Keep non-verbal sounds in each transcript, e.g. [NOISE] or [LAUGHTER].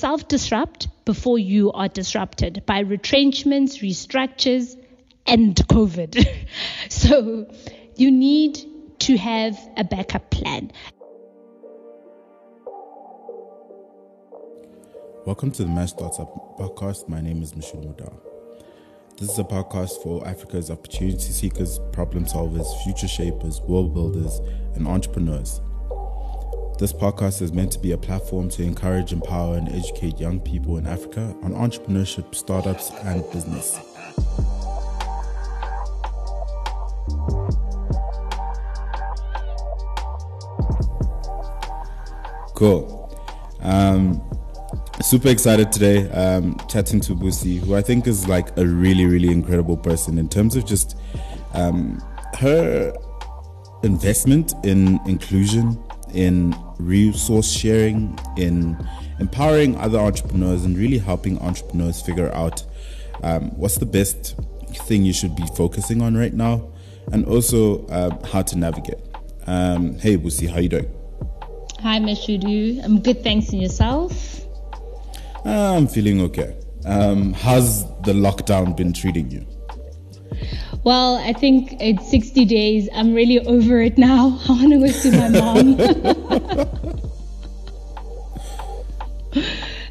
self disrupt before you are disrupted by retrenchments, restructures, and COVID. [LAUGHS] so you need to have a backup plan. Welcome to the MashStartsUp podcast. My name is Mashudu Modau. This is a podcast for Africa's opportunity seekers, problem solvers, future shapers, world builders, and entrepreneurs. This podcast is meant to be a platform to encourage, empower, and educate young people in Africa on entrepreneurship, startups, and business. Cool. Um, super excited today um, chatting to Busi, who I think is like a really, really incredible person in terms of just um, her investment in inclusion, in resource sharing, in empowering other entrepreneurs, and really helping entrepreneurs figure out um, what's the best thing you should be focusing on right now, and also uh, how to navigate. Um, hey, Busi, how you doing? Hi, Mashudu. I'm good, thanks. And yourself? I'm feeling okay. Um, how's the lockdown been treating you? Well, I think it's 60 days. I'm really over it now. [LAUGHS] I want to go see my mom. [LAUGHS]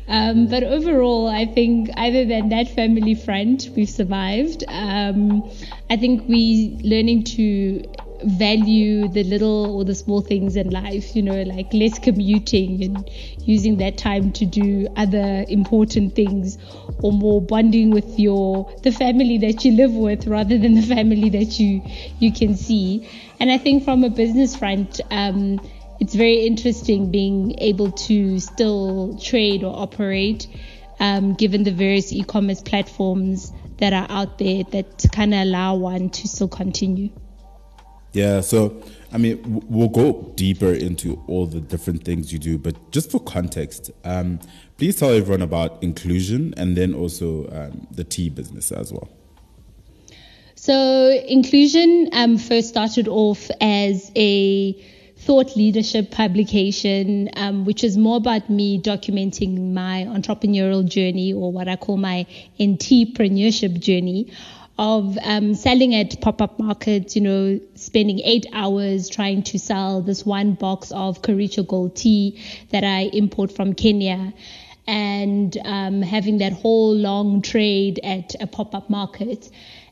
um, but overall, I think other than that family front, we've survived. Um, I think we learning to value the little or the small things in life, you know, like less commuting and using that time to do other important things or more bonding with your the family that you live with rather than the family that you you can see. And I think from a business front, um, it's very interesting being able to still trade or operate um, given the various e-commerce platforms that are out there that kind of allow one to still continue. Yeah, so I mean, we'll go deeper into all the different things you do, but just for context, um, please tell everyone about inclusion and then also um, the tea business as well. So, inclusion um, first started off as a thought leadership publication, um, which is more about me documenting my entrepreneurial journey or what I call my entrepreneurship journey of um, selling at pop-up markets, you know, spending eight hours trying to sell this one box of Kericho Gold tea that I import from Kenya and um, having that whole long trade at a pop-up market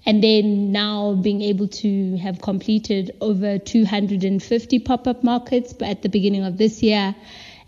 and then now being able to have completed over 250 pop-up markets at the beginning of this year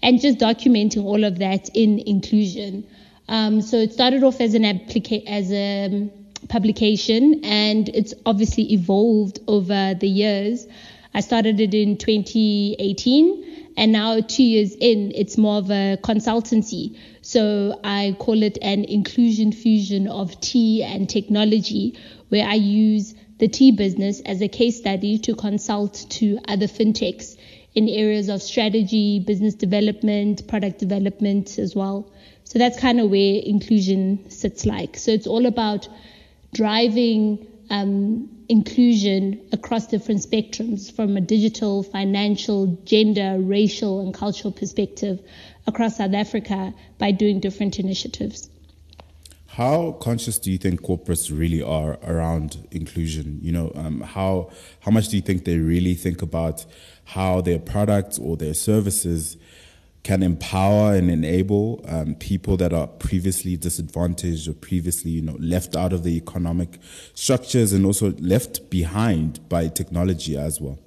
and just documenting all of that in inclusion um, so it started off as an applica- as a publication and it's obviously evolved over the years. I started it in 2018 and now two years in, it's more of a consultancy. So I call it an inclusion fusion of tea and technology where I use the tea business as a case study to consult to other fintechs in areas of strategy, business development, product development as well. So that's kind of where inclusion sits like. So it's all about driving um, inclusion across different spectrums from a digital, financial, gender, racial, and cultural perspective across South Africa by doing different initiatives. How conscious do you think corporates really are around inclusion? You know, um, how how much do you think they really think about how their products or their services can empower and enable um, people that are previously disadvantaged or previously you know left out of the economic structures and also left behind by technology as well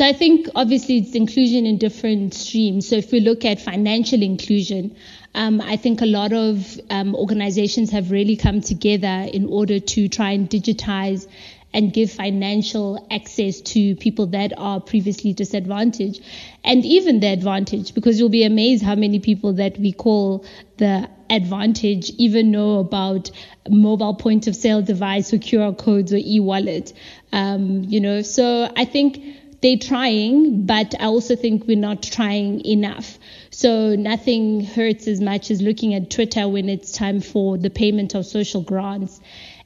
so I think obviously it's inclusion in different streams. So if we look at financial inclusion, um, I think a lot of um, organizations have really come together in order to try and digitize and give financial access to people that are previously disadvantaged and even the advantage because you'll be amazed how many people that we call the advantage even know about mobile point of sale device or QR codes or e-wallet. Um, you know, so I think they're trying, but I also think we're not trying enough. So nothing hurts as much as looking at Twitter when it's time for the payment of social grants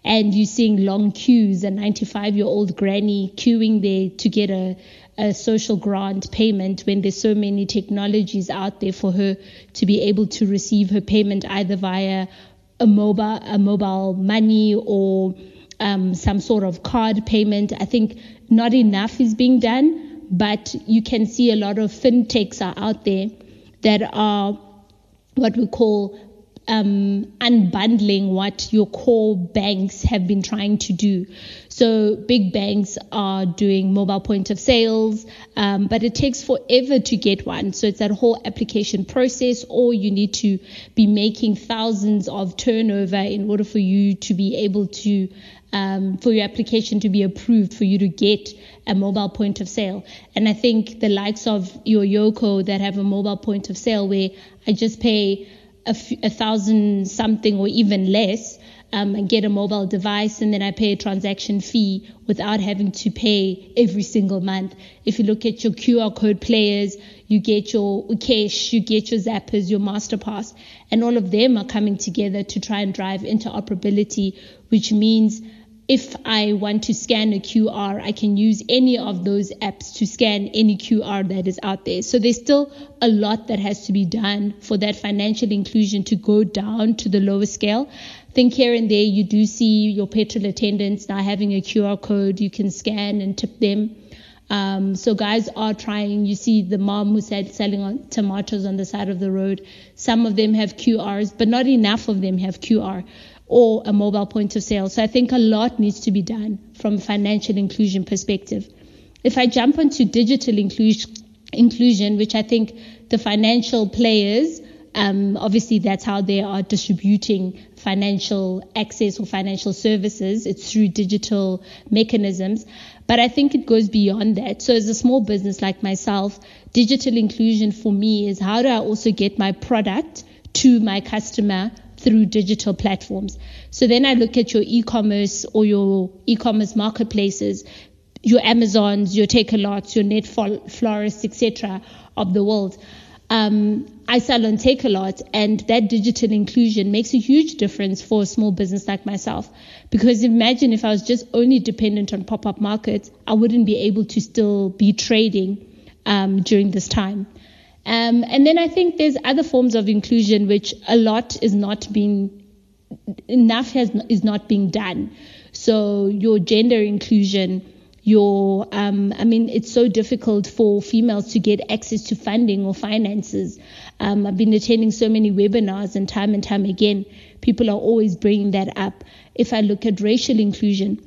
and you're seeing long queues, a 95 year old granny queuing there to get a, a social grant payment when there's so many technologies out there for her to be able to receive her payment either via a mobile a mobile money or um, some sort of card payment. I think not enough is being done, but you can see a lot of fintechs are out there that are what we call um, unbundling what your core banks have been trying to do. So big banks are doing mobile point of sales, um, but it takes forever to get one. So it's that whole application process, or you need to be making thousands of turnover in order for you to be able to um, for your application to be approved for you to get a mobile point of sale. And I think the likes of your Yoco that have a mobile point of sale where I just pay a, f- a thousand something or even less um, and get a mobile device, and then I pay a transaction fee without having to pay every single month. If you look at your QR code players, you get your cash, you get your Zappers, your MasterPass, and all of them are coming together to try and drive interoperability, which means if I want to scan a QR, I can use any of those apps to scan any QR that is out there. So there's still a lot that has to be done for that financial inclusion to go down to the lower scale. I think here and there you do see your petrol attendants now having a QR code you can scan and tip them. Um, so guys are trying. You see the mom who said selling on tomatoes on the side of the road. Some of them have QRs, but not enough of them have QR or a mobile point of sale. So I think a lot needs to be done from a financial inclusion perspective. If I jump onto digital inclusion, which I think the financial players, um, obviously that's how they are distributing financial access or financial services. It's through digital mechanisms. But I think it goes beyond that. So as a small business like myself, digital inclusion for me is how do I also get my product to my customer through digital platforms. So then I look at your e-commerce or your e-commerce marketplaces, your Amazons, your Takealots, your NetFlorists, etc. of the world. Um, I sell on Takealot, and that digital inclusion makes a huge difference for a small business like myself. Because imagine if I was just only dependent on pop-up markets, I wouldn't be able to still be trading um, during this time. Um, and then I think there's other forms of inclusion which a lot is not being enough has is not being done. So your gender inclusion, your um, I mean, it's so difficult for females to get access to funding or finances. Um, I've been attending so many webinars, and time and time again, people are always bringing that up. If I look at racial inclusion,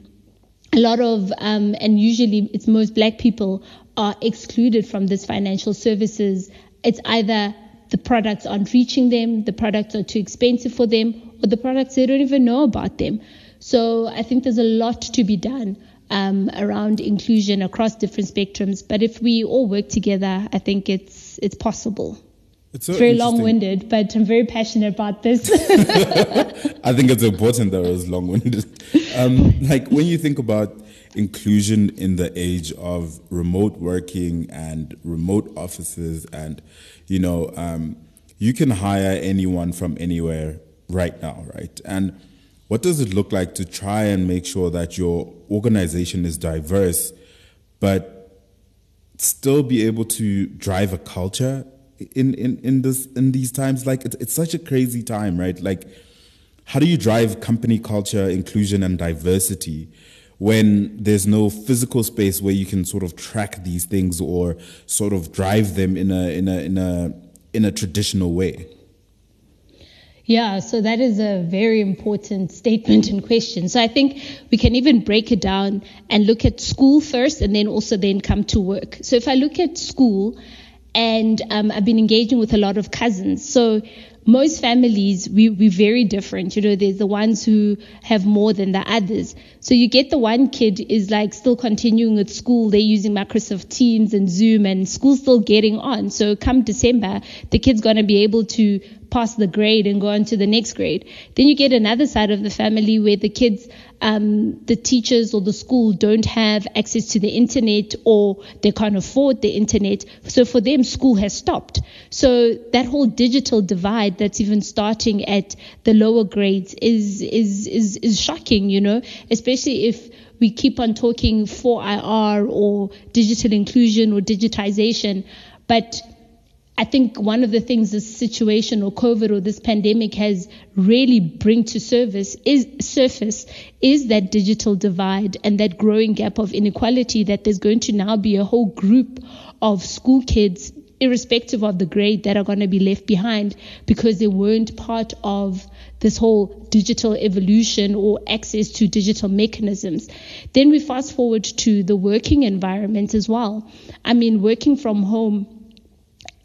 a lot of um, and usually it's most black people are excluded from this financial services it's either the products aren't reaching them, the products are too expensive for them, or the products they don't even know about them. So I think there's a lot to be done um, around inclusion across different spectrums. But if we all work together, I think it's it's possible. It's, so it's very long-winded, but I'm very passionate about this. [LAUGHS] I think it's important that it was long-winded. Um, like when you think about inclusion in the age of remote working and remote offices and you know um, you can hire anyone from anywhere right now right? And what does it look like to try and make sure that your organization is diverse but still be able to drive a culture in in in this in these times? Like it's, it's such a crazy time right? Like how do you drive company culture inclusion and diversity when there's no physical space where you can sort of track these things or sort of drive them in a in a in a in a traditional way yeah, so that is a very important statement and question. So I think we can even break it down and look at school first and then also then come to work. So if I look at school and um, I've been engaging with a lot of cousins. So most families we we very different you know there's the ones who have more than the others so you get the one kid is like still continuing with school they're using microsoft teams and zoom and school's still getting on so come december the kid's going to be able to pass the grade and go on to the next grade. Then you get another side of the family where the kids, um, the teachers or the school don't have access to the internet or they can't afford the internet. So for them, school has stopped. So that whole digital divide that's even starting at the lower grades is, is, is, is shocking, you know, especially if we keep on talking 4IR or digital inclusion or digitization, but I think one of the things this situation or COVID or this pandemic has really bring to service is surface is that digital divide and that growing gap of inequality that there's going to now be a whole group of school kids irrespective of the grade that are going to be left behind because they weren't part of this whole digital evolution or access to digital mechanisms. Then we fast forward to the working environment as well. I mean, working from home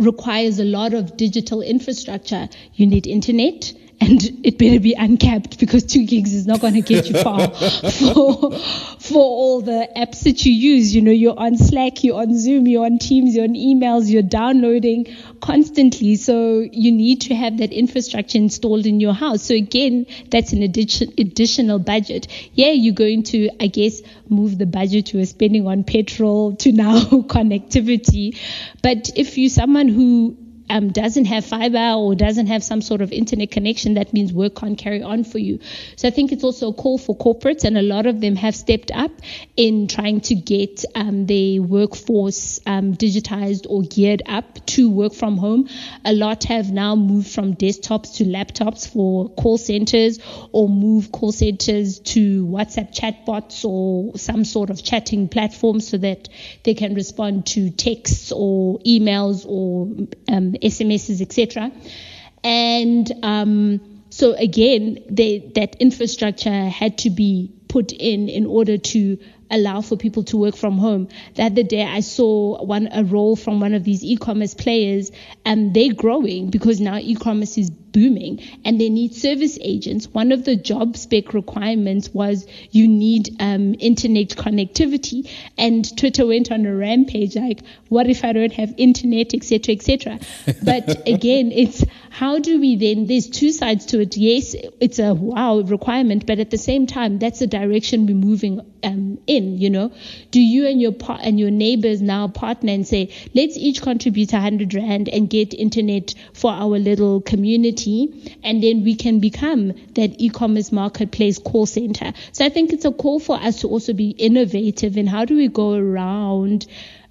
requires a lot of digital infrastructure. You need internet, and it better be uncapped because two gigs is not going to get you far [LAUGHS] for for all the apps that you use. You know, you're on Slack, you're on Zoom, you're on Teams, you're on emails, you're downloading constantly. So you need to have that infrastructure installed in your house. So again, that's an addition, additional budget. Yeah, you're going to, I guess, move the budget to a spending on petrol to now [LAUGHS] connectivity. But if you're someone who um, doesn't have fiber or doesn't have some sort of internet connection, that means work can't carry on for you. So I think it's also a call for corporates, and a lot of them have stepped up in trying to get um, their workforce um, digitized or geared up to work from home. A lot have now moved from desktops to laptops for call centers or move call centers to WhatsApp chatbots or some sort of chatting platform so that they can respond to texts or emails or um, SMSs, etc. And um, so again, they, that infrastructure had to be put in in order to allow for people to work from home. The other day I saw one a role from one of these e-commerce players and they're growing because now e-commerce is booming and they need service agents. One of the job spec requirements was you need um, internet connectivity and Twitter went on a rampage like what if I don't have internet etc etc [LAUGHS] but again it's how do we then there's two sides to it yes it's a wow requirement but at the same time that's the direction we're moving um, in you know do you and your par- and your neighbors now partner and say let's each contribute 100 rand and get internet for our little community and then we can become that e-commerce marketplace call center. So I think it's a call for us to also be innovative in how do we go around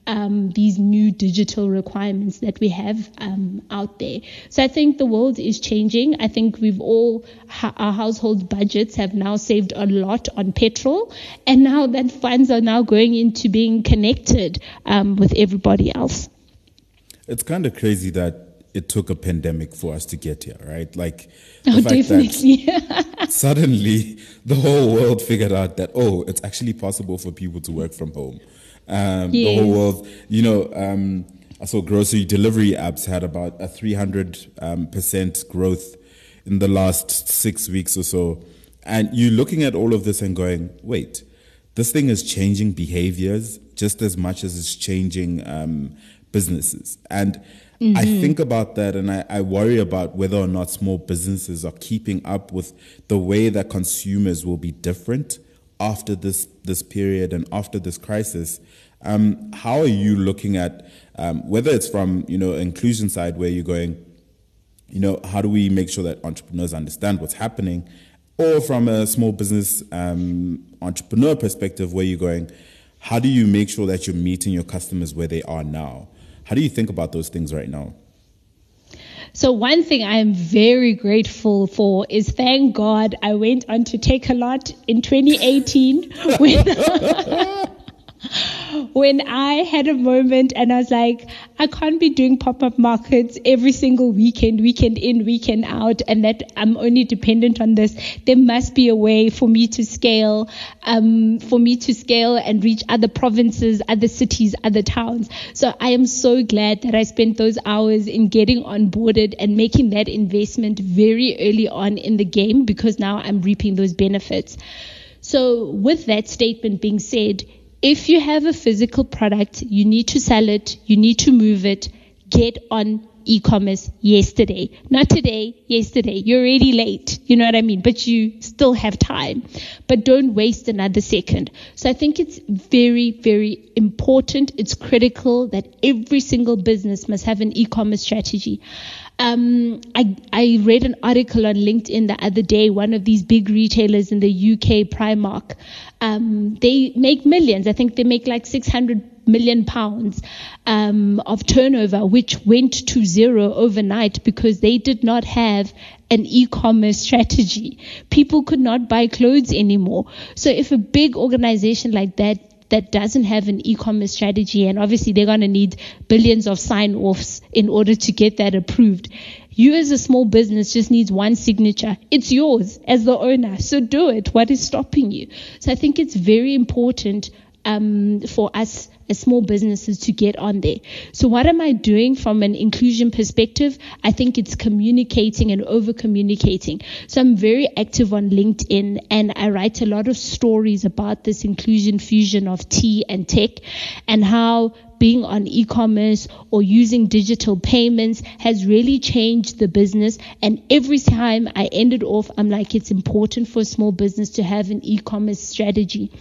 um, these new digital requirements that we have um, out there. So I think the world is changing. I think we've all, ha- our household budgets have now saved a lot on petrol, and now that funds are now going into being connected um, with everybody else. It's kind of crazy that it took a pandemic for us to get here, right? Like, the oh, definitely. [LAUGHS] suddenly the whole world figured out that, oh, it's actually possible for people to work from home. Um, yes. The whole world, you know, um, I saw grocery delivery apps had about a 300 um, percent growth in the last six weeks or so. And you're looking at all of this and going, wait, this thing is changing behaviors just as much as it's changing um, businesses. And Mm-hmm. I think about that and I, I worry about whether or not small businesses are keeping up with the way that consumers will be different after this this period and after this crisis. Um, how are you looking at um, whether it's from you know inclusion side where you're going, you know, how do we make sure that entrepreneurs understand what's happening, or from a small business um, entrepreneur perspective where you're going, how do you make sure that you're meeting your customers where they are now? How do you think about those things right now? So one thing I'm very grateful for is thank God I went on to Takealot in 2018 when [LAUGHS] [LAUGHS] when I had a moment and I was like, I can't be doing pop up markets every single weekend, weekend in, weekend out, and that I'm only dependent on this. There must be a way for me to scale, um, for me to scale and reach other provinces, other cities, other towns. So I am so glad that I spent those hours in getting onboarded and making that investment very early on in the game because now I'm reaping those benefits. So with that statement being said, if you have a physical product, you need to sell it, you need to move it, get on e-commerce yesterday. Not today, yesterday. You're already late. You know what I mean? But you still have time. But don't waste another second. So I think it's very, very important. It's critical that every single business must have an e-commerce strategy. Um, I, I read an article on LinkedIn the other day. One of these big retailers in the UK, Primark, um, they make millions. I think they make like 600 million pounds um, of turnover, which went to zero overnight because they did not have an e-commerce strategy. People could not buy clothes anymore. So if a big organization like that that doesn't have an e-commerce strategy, and obviously they're going to need billions of sign-offs in order to get that approved. You as a small business just needs one signature. It's yours as the owner. So do it. What is stopping you? So I think it's very important um, for us as small businesses to get on there. So what am I doing from an inclusion perspective? I think it's communicating and over communicating. So I'm very active on LinkedIn and I write a lot of stories about this inclusion fusion of tea and tech and how being on e-commerce or using digital payments has really changed the business. And every time I end it off, I'm like, it's important for a small business to have an e-commerce strategy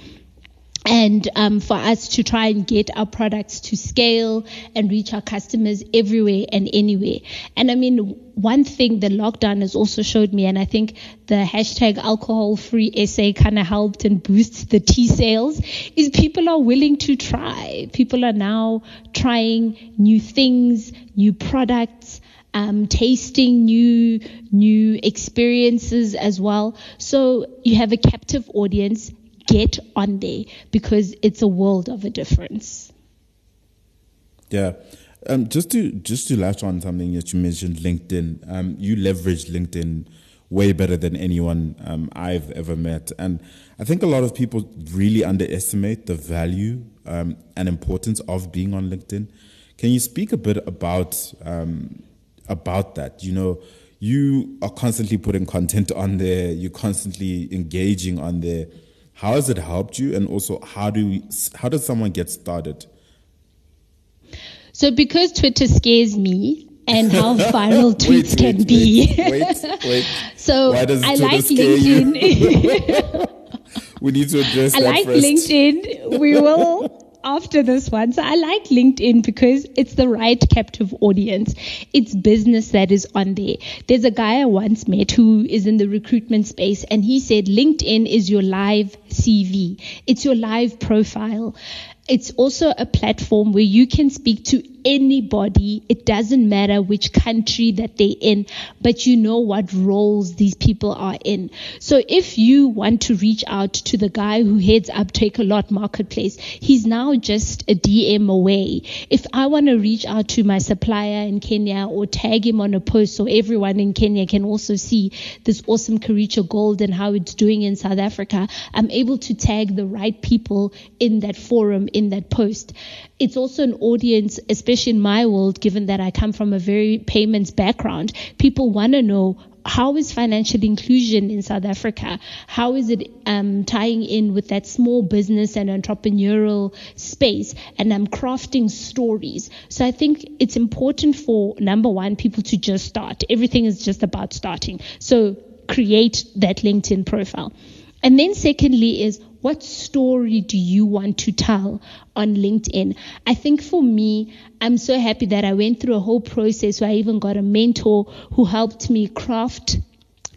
and um, for us to try and get our products to scale and reach our customers everywhere and anywhere. And I mean, one thing the lockdown has also showed me, and I think the hashtag alcohol free SA kind of helped and boost the tea sales, is people are willing to try. People are now trying new things, new products. Um, tasting new new experiences as well. So you have a captive audience get on there because it's a world of a difference. Yeah. Um, just to just to latch on something that you mentioned, LinkedIn. Um, you leverage LinkedIn way better than anyone um, I've ever met, and I think a lot of people really underestimate the value um, and importance of being on LinkedIn. Can you speak a bit about um, about that? You know, you are constantly putting content on there. You're constantly engaging on there. How has it helped you, and also how do we, how does someone get started? So because Twitter scares me and how [LAUGHS] viral tweets wait, can wait, be. Wait, wait, [LAUGHS] So I like LinkedIn. [LAUGHS] we need to address I like first. LinkedIn. We will after this one. So I like LinkedIn because it's the right captive audience. It's business that is on there. There's a guy I once met who is in the recruitment space and he said LinkedIn is your live CV. It's your live profile. It's also a platform where you can speak to anybody. It doesn't matter which country that they're in, but you know what roles these people are in. So if you want to reach out to the guy who heads up Takealot Marketplace, he's now just a DM away. If I want to reach out to my supplier in Kenya or tag him on a post so everyone in Kenya can also see this awesome Kericho Gold and how it's doing in South Africa, I'm able to tag the right people in that forum, in that post. It's also an audience, especially in my world, given that I come from a very payments background. People want to know how is financial inclusion in South Africa? How is it um, tying in with that small business and entrepreneurial space? And I'm crafting stories. So I think it's important for number one, people to just start. Everything is just about starting. So create that LinkedIn profile. And then secondly is what story do you want to tell on LinkedIn? I think for me, I'm so happy that I went through a whole process where I even got a mentor who helped me craft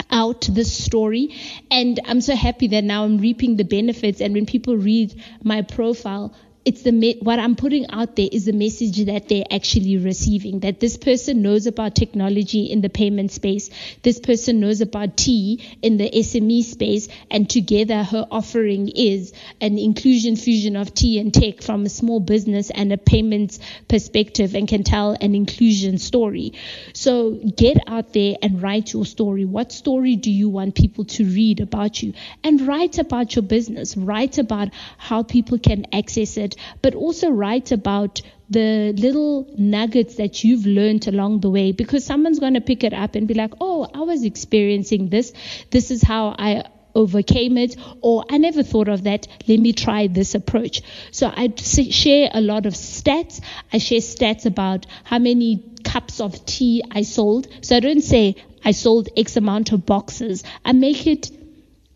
out this story. And I'm so happy that now I'm reaping the benefits. And when people read my profile, it's the me- what I'm putting out there is the message that they're actually receiving. That this person knows about technology in the payment space, this person knows about tea in the SME space, and together her offering is an inclusion fusion of tea and tech from a small business and a payments perspective, and can tell an inclusion story. So get out there and write your story. What story do you want people to read about you? And write about your business. Write about how people can access it but also write about the little nuggets that you've learned along the way because someone's going to pick it up and be like, oh, I was experiencing this. This is how I overcame it, or I never thought of that. Let me try this approach. So I share a lot of stats. I share stats about how many cups of tea I sold. So I don't say I sold X amount of boxes. I make it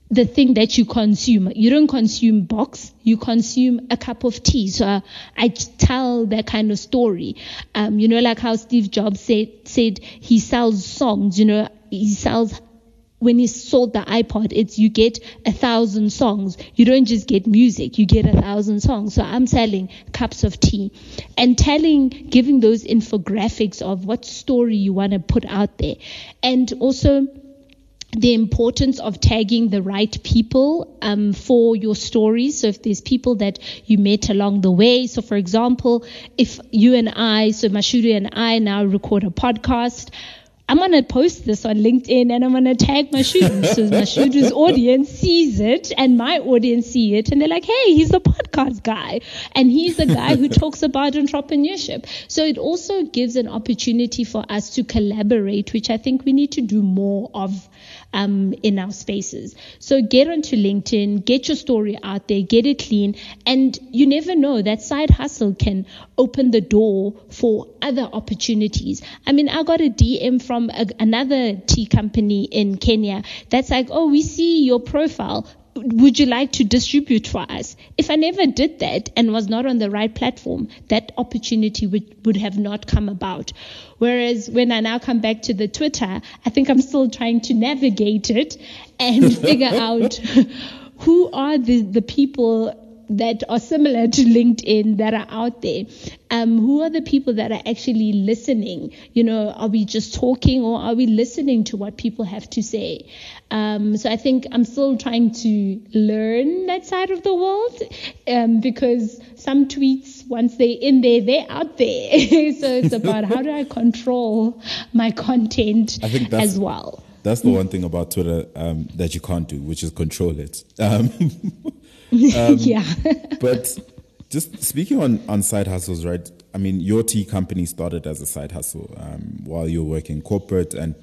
the thing that you consume. You don't consume box, you consume a cup of tea. So uh, I tell that kind of story. Um, you know, like how Steve Jobs said, said he sells songs, you know, he sells when he sold the iPod, it's you get a thousand songs. You don't just get music, you get a thousand songs. So I'm selling cups of tea and telling, giving those infographics of what story you want to put out there. And also, the importance of tagging the right people um, for your stories. So if there's people that you met along the way, so for example, if you and I, so Mashudu and I now record a podcast, I'm gonna post this on LinkedIn and I'm gonna tag Mashudu. [LAUGHS] so Mashudu's audience sees it and my audience see it and they're like, hey, he's the podcast guy. And he's the guy who [LAUGHS] talks about entrepreneurship. So it also gives an opportunity for us to collaborate, which I think we need to do more of um, in our spaces. So get onto LinkedIn, get your story out there, get it clean, and you never know that side hustle can open the door for other opportunities. I mean, I got a DM from a, another tea company in Kenya that's like, oh, we see your profile would you like to distribute for us? If I never did that and was not on the right platform, that opportunity would, would have not come about. Whereas when I now come back to the Twitter, I think I'm still trying to navigate it and [LAUGHS] figure out who are the, the people that are similar to LinkedIn that are out there? Um, who are the people that are actually listening? You know, are we just talking or are we listening to what people have to say? Um, so I think I'm still trying to learn that side of the world um, because some tweets, once they're in there, they're out there. [LAUGHS] so it's about how do I control my content as well. That's the one thing about Twitter um, that you can't do, which is control it. Um, [LAUGHS] Um, [LAUGHS] yeah. [LAUGHS] but just speaking on, on side hustles, right? I mean, your tea company started as a side hustle um, while you were working corporate. And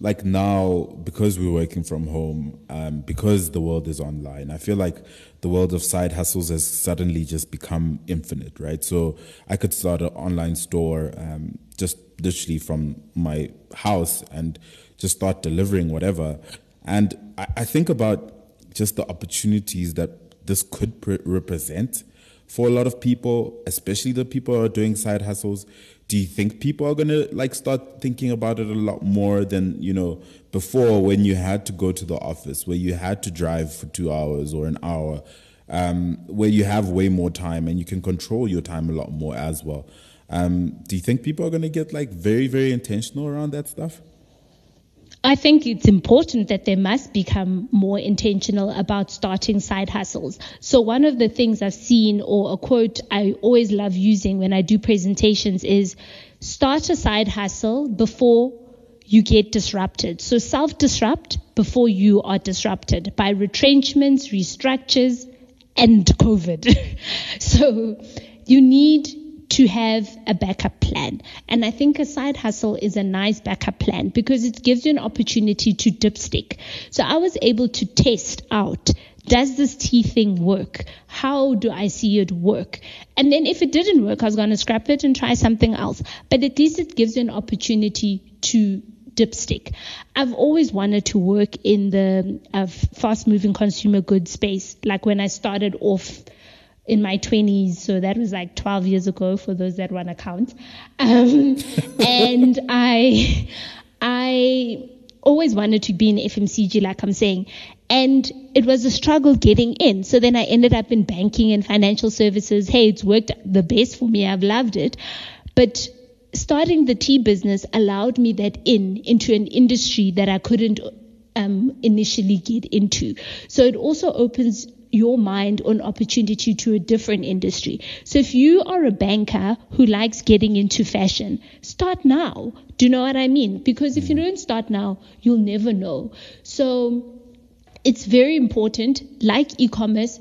like now, because we're working from home, um, because the world is online, I feel like the world of side hustles has suddenly just become infinite, right? So I could start an online store um, just literally from my house and just start delivering whatever. And I, I think about just the opportunities that this could pre- represent for a lot of people, especially the people who are doing side hustles? Do you think people are gonna like start thinking about it a lot more than you know before when you had to go to the office, where you had to drive for two hours or an hour, um, where you have way more time and you can control your time a lot more as well? Um, do you think people are gonna get like very very intentional around that stuff? I think it's important that they must become more intentional about starting side hustles. So one of the things I've seen or a quote I always love using when I do presentations is start a side hustle before you get disrupted. So self disrupt before you are disrupted by retrenchments, restructures, and COVID. [LAUGHS] so you need to have a backup plan. And I think a side hustle is a nice backup plan because it gives you an opportunity to dipstick. So I was able to test out does this tea thing work? How do I see it work? And then if it didn't work, I was going to scrap it and try something else. But at least it gives you an opportunity to dipstick. I've always wanted to work in the uh, fast moving consumer goods space. Like when I started off in my 20s, so that was like 12 years ago for those that want to count. Um, [LAUGHS] and I, I always wanted to be in FMCG, like I'm saying, and it was a struggle getting in. So then I ended up in banking and financial services. Hey, it's worked the best for me. I've loved it, but starting the tea business allowed me that in into an industry that I couldn't um, initially get into. So it also opens your mind on opportunity to a different industry. So if you are a banker who likes getting into fashion, start now. Do you know what I mean? Because if you mm. don't start now, you'll never know. So it's very important, like e-commerce,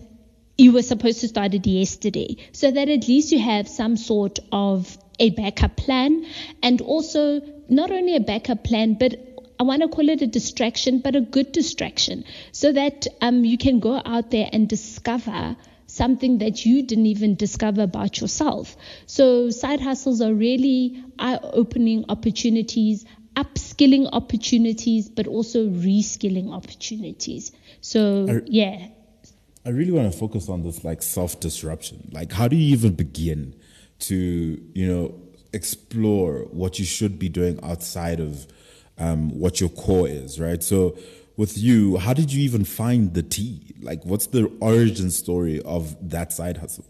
you were supposed to start it yesterday so that at least you have some sort of a backup plan and also not only a backup plan but I want to call it a distraction, but a good distraction, so that um, you can go out there and discover something that you didn't even discover about yourself. So side hustles are really eye-opening opportunities. upskilling opportunities, but also reskilling opportunities. So, Are- yeah. I really want to focus on this like self disruption. Like, how do you even begin to, you know, explore what you should be doing outside of um, what your core is, right? So, with you, how did you even find the tea? Like, what's the origin story of that side hustle?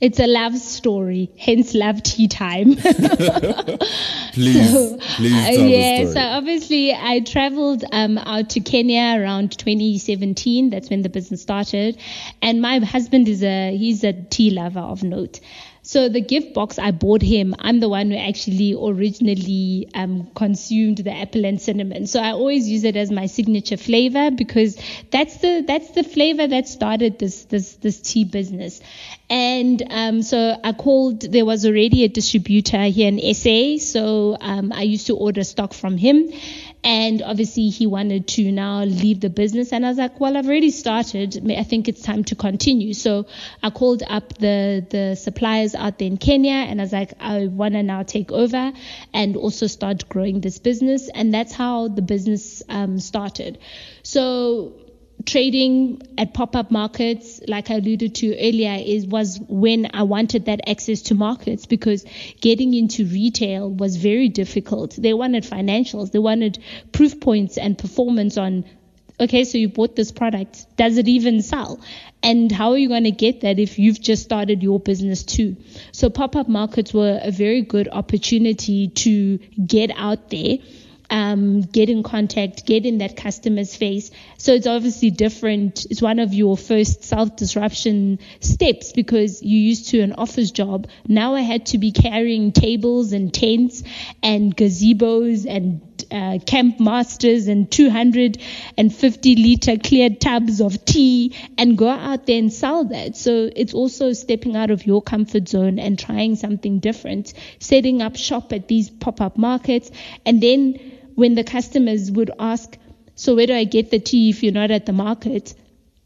It's a love story, hence love tea time. [LAUGHS] Please, please Uh, tell yeah, so obviously I traveled um, out to Kenya around 2017. That's when the business started, and my husband is a he's a tea lover of note. So the gift box I bought him, I'm the one who actually originally um, consumed the apple and cinnamon. So I always use it as my signature flavor because that's the that's the flavor that started this this this tea business. And um, so I called. There was already a distributor here in SA, so um, I used to order stock from him. And obviously, he wanted to now leave the business. And I was like, well, I've already started. I think it's time to continue. So I called up the, the suppliers out there in Kenya and I was like, I want to now take over and also start growing this business. And that's how the business um, started. So trading at pop-up markets like i alluded to earlier is was when i wanted that access to markets because getting into retail was very difficult. They wanted financials. They wanted proof points and performance on okay so you bought this product. Does it even sell? And how are you going to get that if you've just started your business too? So pop-up markets were a very good opportunity to get out there um, get in contact, get in that customer's face. So it's obviously different. It's one of your first self disruption steps because you used to an office job. Now I had to be carrying tables and tents and gazebos and uh, camp masters and 250 liter clear tubs of tea and go out there and sell that. So it's also stepping out of your comfort zone and trying something different, setting up shop at these pop up markets. And then when the customers would ask, so where do I get the tea if you're not at the market?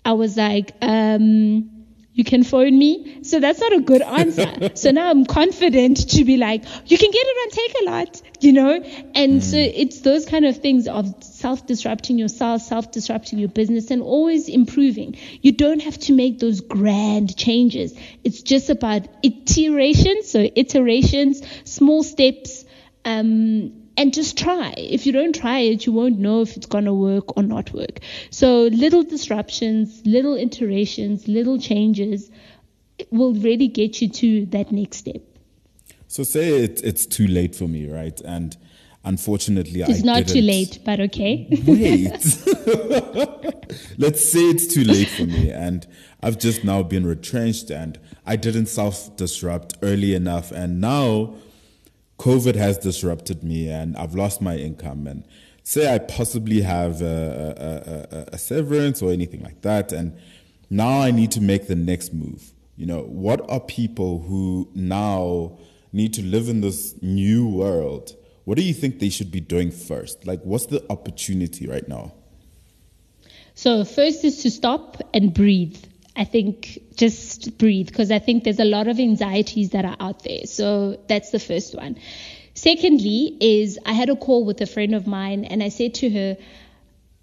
I was like, um, you can phone me. So that's not a good answer. [LAUGHS] so now I'm confident to be like, you can get it on Takealot, you know? And so it's those kind of things of self disrupting yourself, self disrupting your business, and always improving. You don't have to make those grand changes. It's just about iterations, so iterations, small steps, um, and just try. If you don't try it, you won't know if it's going to work or not work. So little disruptions, little iterations, little changes will really get you to that next step. So say it, it's too late for me, right? And unfortunately, It's I not too didn't- late, but okay. Wait. [LAUGHS] [LAUGHS] Let's say it's too late for me, and I've just now been retrenched, and I didn't self disrupt early enough, and now COVID has disrupted me, and I've lost my income. And say I possibly have a, a, a, a severance or anything like that, and now I need to make the next move. You know, what are people who now need to live in this new world? What do you think they should be doing first? Like, what's the opportunity right now? So first is to stop and breathe. I think just breathe because I think there's a lot of anxieties that are out there. So that's the first one. Secondly is I had a call with a friend of mine and I said to her,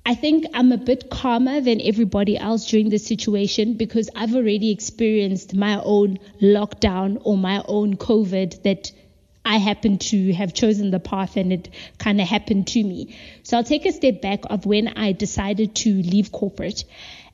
I think I'm a bit calmer than everybody else during this situation because I've already experienced my own lockdown or my own COVID that I happen to have chosen the path and it kind of happened to me. So I'll take a step back of when I decided to leave corporate.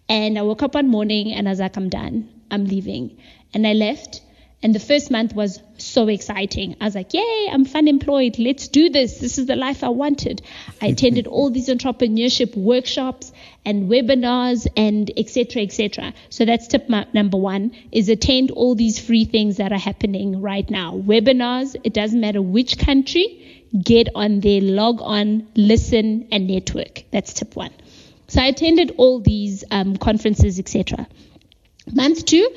And I woke up one morning and I was like, I'm done. I'm leaving. And I left. And the first month was so exciting. I was like, yay, I'm fun employed. Let's do this. This is the life I wanted. I attended all these entrepreneurship workshops and webinars and etc. etc. So that's tip number one is attend all these free things that are happening right now. Webinars, it doesn't matter which country, get on there, log on, listen and network. That's tip one. So I attended all these um, conferences, etc. Month two,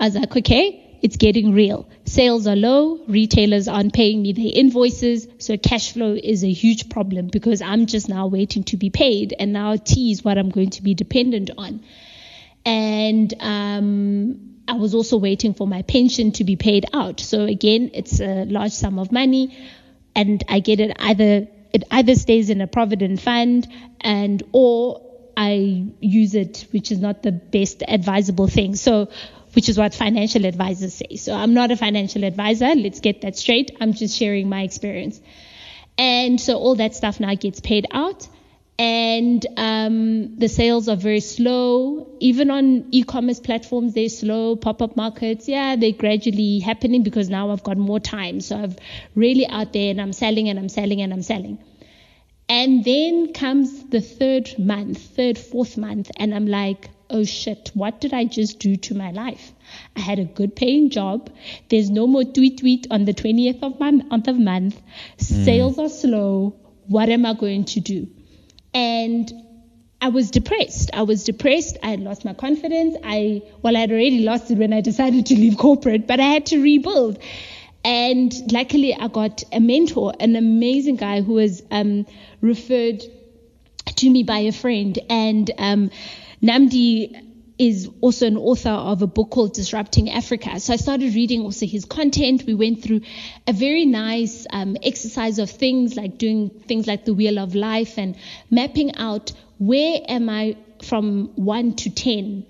I was like, okay, it's getting real. Sales are low, retailers aren't paying me their invoices, so cash flow is a huge problem because I'm just now waiting to be paid, and now tea is what I'm going to be dependent on. And um, I was also waiting for my pension to be paid out. So again, it's a large sum of money, and I get it either it either stays in a provident fund and or I use it, which is not the best advisable thing. So, which is what financial advisors say. So I'm not a financial advisor. Let's get that straight. I'm just sharing my experience. And so all that stuff now gets paid out. And um, the sales are very slow. Even on e-commerce platforms, they're slow. Pop-up markets, yeah, they're gradually happening because now I've got more time. So I've really out there and I'm selling and I'm selling and I'm selling. And then comes the third month, third, fourth month, and I'm like, oh shit, what did I just do to my life? I had a good paying job. There's no more tweet tweet on the 20th of, my, of month. Mm. Sales are slow. What am I going to do? And I was depressed. I was depressed. I had lost my confidence. I, well, I had already lost it when I decided to leave corporate, but I had to rebuild. And luckily, I got a mentor, an amazing guy who was um, referred to me by a friend. And um, Namdi is also an author of a book called Disrupting Africa. So I started reading also his content. We went through a very nice um, exercise of things like doing things like the Wheel of Life and mapping out where am I from one to 10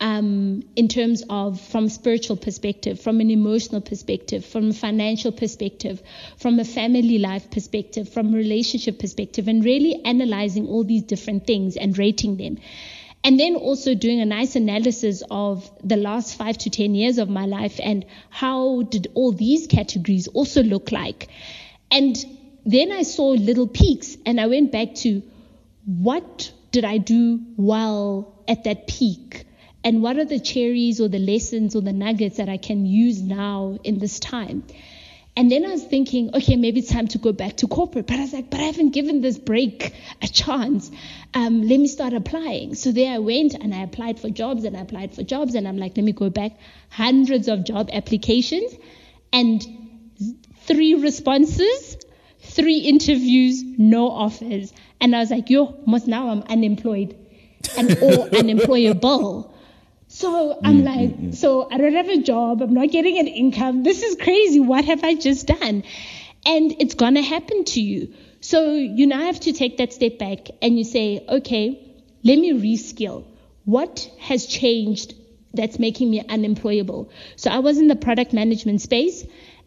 um, in terms of from spiritual perspective, from an emotional perspective, from a financial perspective, from a family life perspective, from a relationship perspective, and really analyzing all these different things and rating them. And then also doing a nice analysis of the last five to 10 years of my life and how did all these categories also look like. And then I saw little peaks and I went back to what did I do well at that peak? And what are the cherries or the lessons or the nuggets that I can use now in this time? And then I was thinking, okay, maybe it's time to go back to corporate. But I was like, but I haven't given this break a chance. Um, let me start applying. So there I went and I applied for jobs and I applied for jobs. And I'm like, let me go back. Hundreds of job applications and three responses, three interviews, no offers. And I was like, yo, most now I'm unemployed and or [LAUGHS] unemployable. So I'm mm, like, mm, mm. so I don't have a job. I'm not getting an income. This is crazy. What have I just done? And it's going to happen to you. So you now have to take that step back and you say, okay, let me reskill. What has changed that's making me unemployable? So I was in the product management space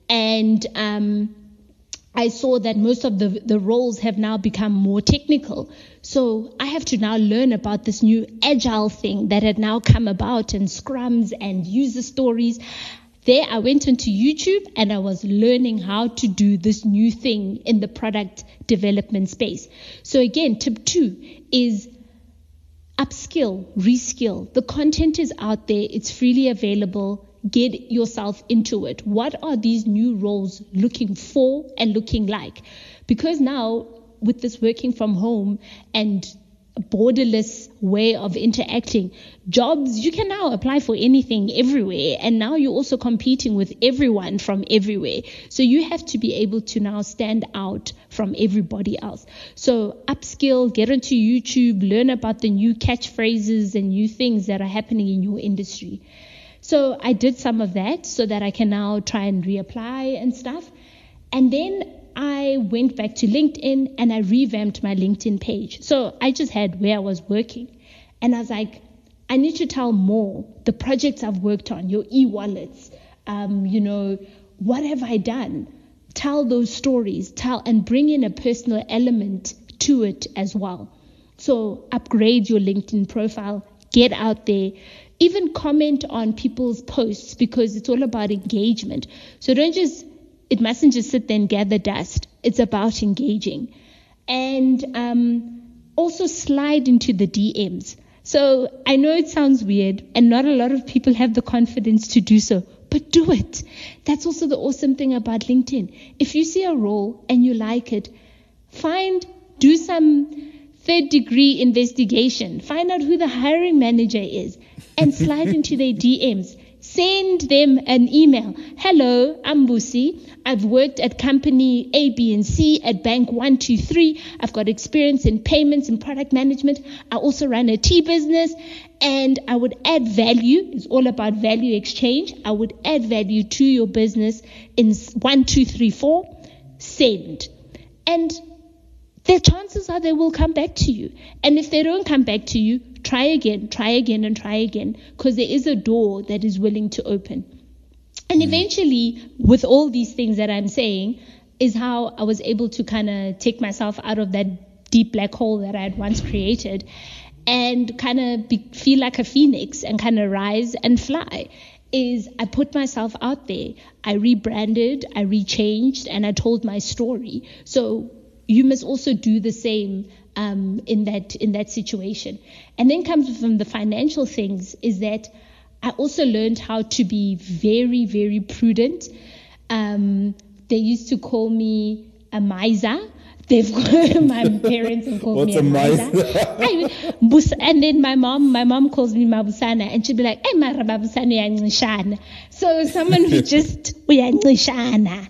and, um, I saw that most of the, the roles have now become more technical. So I have to now learn about this new agile thing that had now come about and scrums and user stories. There I went into YouTube and I was learning how to do this new thing in the product development space. So again, tip two is upskill, reskill. The content is out there. It's freely available get yourself into it. What are these new roles looking for and looking like? Because now, with this working from home and borderless way of interacting, jobs, you can now apply for anything everywhere. And now you're also competing with everyone from everywhere. So you have to be able to now stand out from everybody else. So upskill, get onto YouTube, learn about the new catchphrases and new things that are happening in your industry. So I did some of that so that I can now try and reapply and stuff. And then I went back to LinkedIn and I revamped my LinkedIn page. So I just had where I was working. And I was like, I need to tell more the projects I've worked on, your e wallets, um, you know, what have I done? Tell those stories, tell and bring in a personal element to it as well. So upgrade your LinkedIn profile, get out there, even comment on people's posts because it's all about engagement. So don't just, it mustn't just sit there and gather dust. It's about engaging. And um, also slide into the DMs. So I know it sounds weird, and not a lot of people have the confidence to do so, but do it. That's also the awesome thing about LinkedIn. If you see a role and you like it, find, do some third degree investigation, find out who the hiring manager is, and slide [LAUGHS] into their DMs. Send them an email. Hello, I'm Busi. I've worked at company A, B, and C at Bank 123. I've got experience in payments and product management. I also run a tea business and I would add value. It's all about value exchange. I would add value to your business in one, two, three, four. Send. And the chances are they will come back to you. And if they don't come back to you, try again, try again, and try again, because there is a door that is willing to open. And mm. eventually, with all these things that I'm saying, is how I was able to kind of take myself out of that deep black hole that I had once created and kind of feel like a phoenix and kind of rise and fly is I put myself out there. I rebranded, I rechanged, and I told my story. So you must also do the same um, in that in that situation. And then comes from the financial things is that I also learned how to be very very prudent. Um, they used to call me a miser. They've [LAUGHS] my parents have called What's me a, a miser. and then my mom, my mom calls me Mabusana, and she'd be like, "Hey, Mara Mabusana So someone who [LAUGHS] just uyanglishana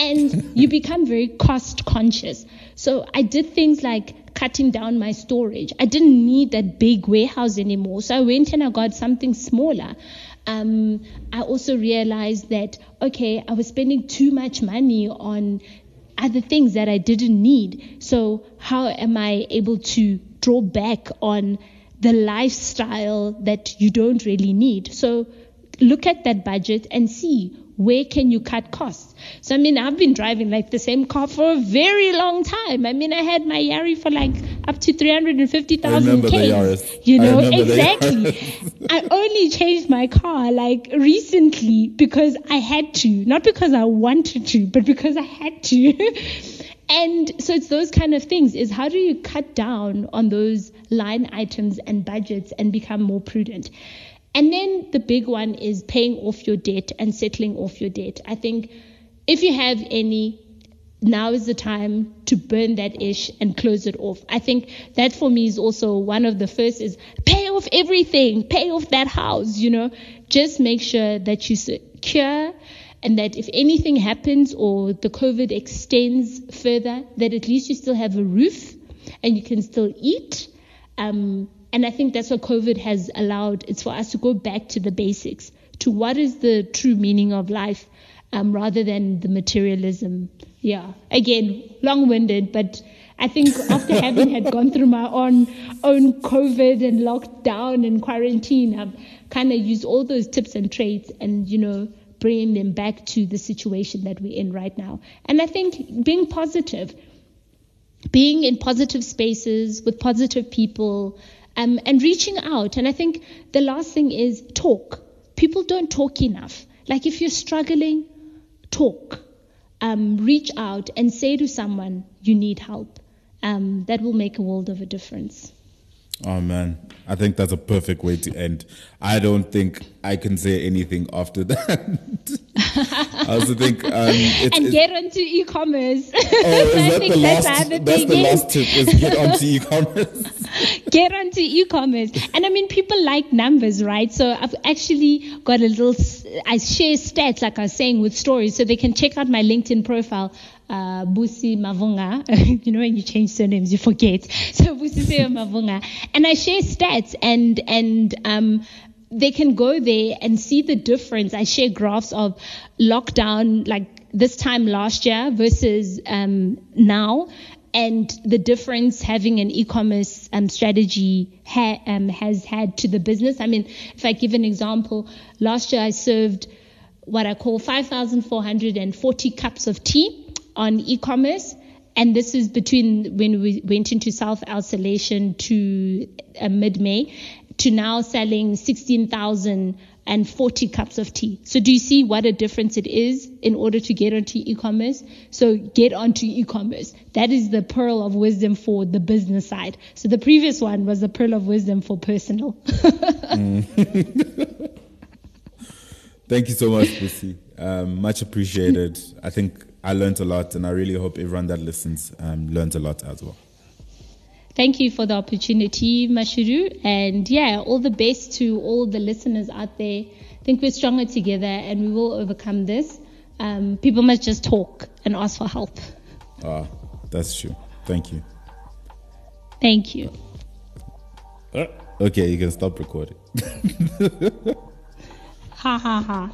and you [LAUGHS] become very cost conscious. So I did things like cutting down my storage. I didn't need that big warehouse anymore. So I went and I got something smaller. Um, I also realized that, okay, I was spending too much money on other things that I didn't need. So how am I able to draw back on the lifestyle that you don't really need? So look at that budget and see where can you cut costs? So I mean, I've been driving like the same car for a very long time. I mean, I had my Yari for like up to 350,000 Ks. You know, exactly. [LAUGHS] I only changed my car like recently because I had to, not because I wanted to, but because I had to. [LAUGHS] and so it's those kind of things is how do you cut down on those line items and budgets and become more prudent? And then the big one is paying off your debt and settling off your debt. I think if you have any, now is the time to burn that ish and close it off. I think that for me is also one of the first is pay off everything, pay off that house, you know. Just make sure that you secure and that if anything happens or the COVID extends further, that at least you still have a roof and you can still eat. Um, and I think that's what COVID has allowed. It's for us to go back to the basics, to what is the true meaning of life, um, rather than the materialism. Yeah. Again, long-winded, but I think after [LAUGHS] having had gone through my own own COVID and lockdown and quarantine, I've kind of used all those tips and traits and you know bringing them back to the situation that we're in right now. And I think being positive, being in positive spaces with positive people um, and reaching out. And I think the last thing is talk. People don't talk enough. Like if you're struggling, talk. Um, reach out and say to someone you need help. Um, that will make a world of a difference. Oh man, I think that's a perfect way to end. I don't think I can say anything after [LAUGHS] that. I also think um, [LAUGHS] and get onto e-commerce. Oh, is that [LAUGHS] the last? That's, that's the last tip: is get onto e-commerce. [LAUGHS] get onto e-commerce, and I mean, people like numbers, right? So I've actually got a little. I share stats, like I was saying, with stories, so they can check out my LinkedIn profile uh, Busi Mavunga. you know, when you change surnames, you forget. So Busi Mavunga. And I share stats and, and, um, they can go there and see the difference. I share graphs of lockdown, like this time last year versus um, now, and the difference having an e-commerce um, strategy ha- um, has had to the business. I mean, if I give an example, last year I served what I call 5,440 cups of tea on e-commerce. And this is between when we went into self isolation to uh, mid May to now selling 16,040 cups of tea. So do you see what a difference it is in order to get onto e-commerce? So get onto e-commerce. That is the pearl of wisdom for the business side. So the previous one was the pearl of wisdom for personal. [LAUGHS] Thank you so much, Busi. Um, much appreciated. I think I learned a lot, and I really hope everyone that listens um, learns a lot as well. Thank you for the opportunity, Mashudu. And yeah, all the best to all the listeners out there. I think we're stronger together and we will overcome this. Um, people must just talk and ask for help. Ah, that's true. Thank you. Thank you. Okay, you can stop recording. [LAUGHS] ha ha ha.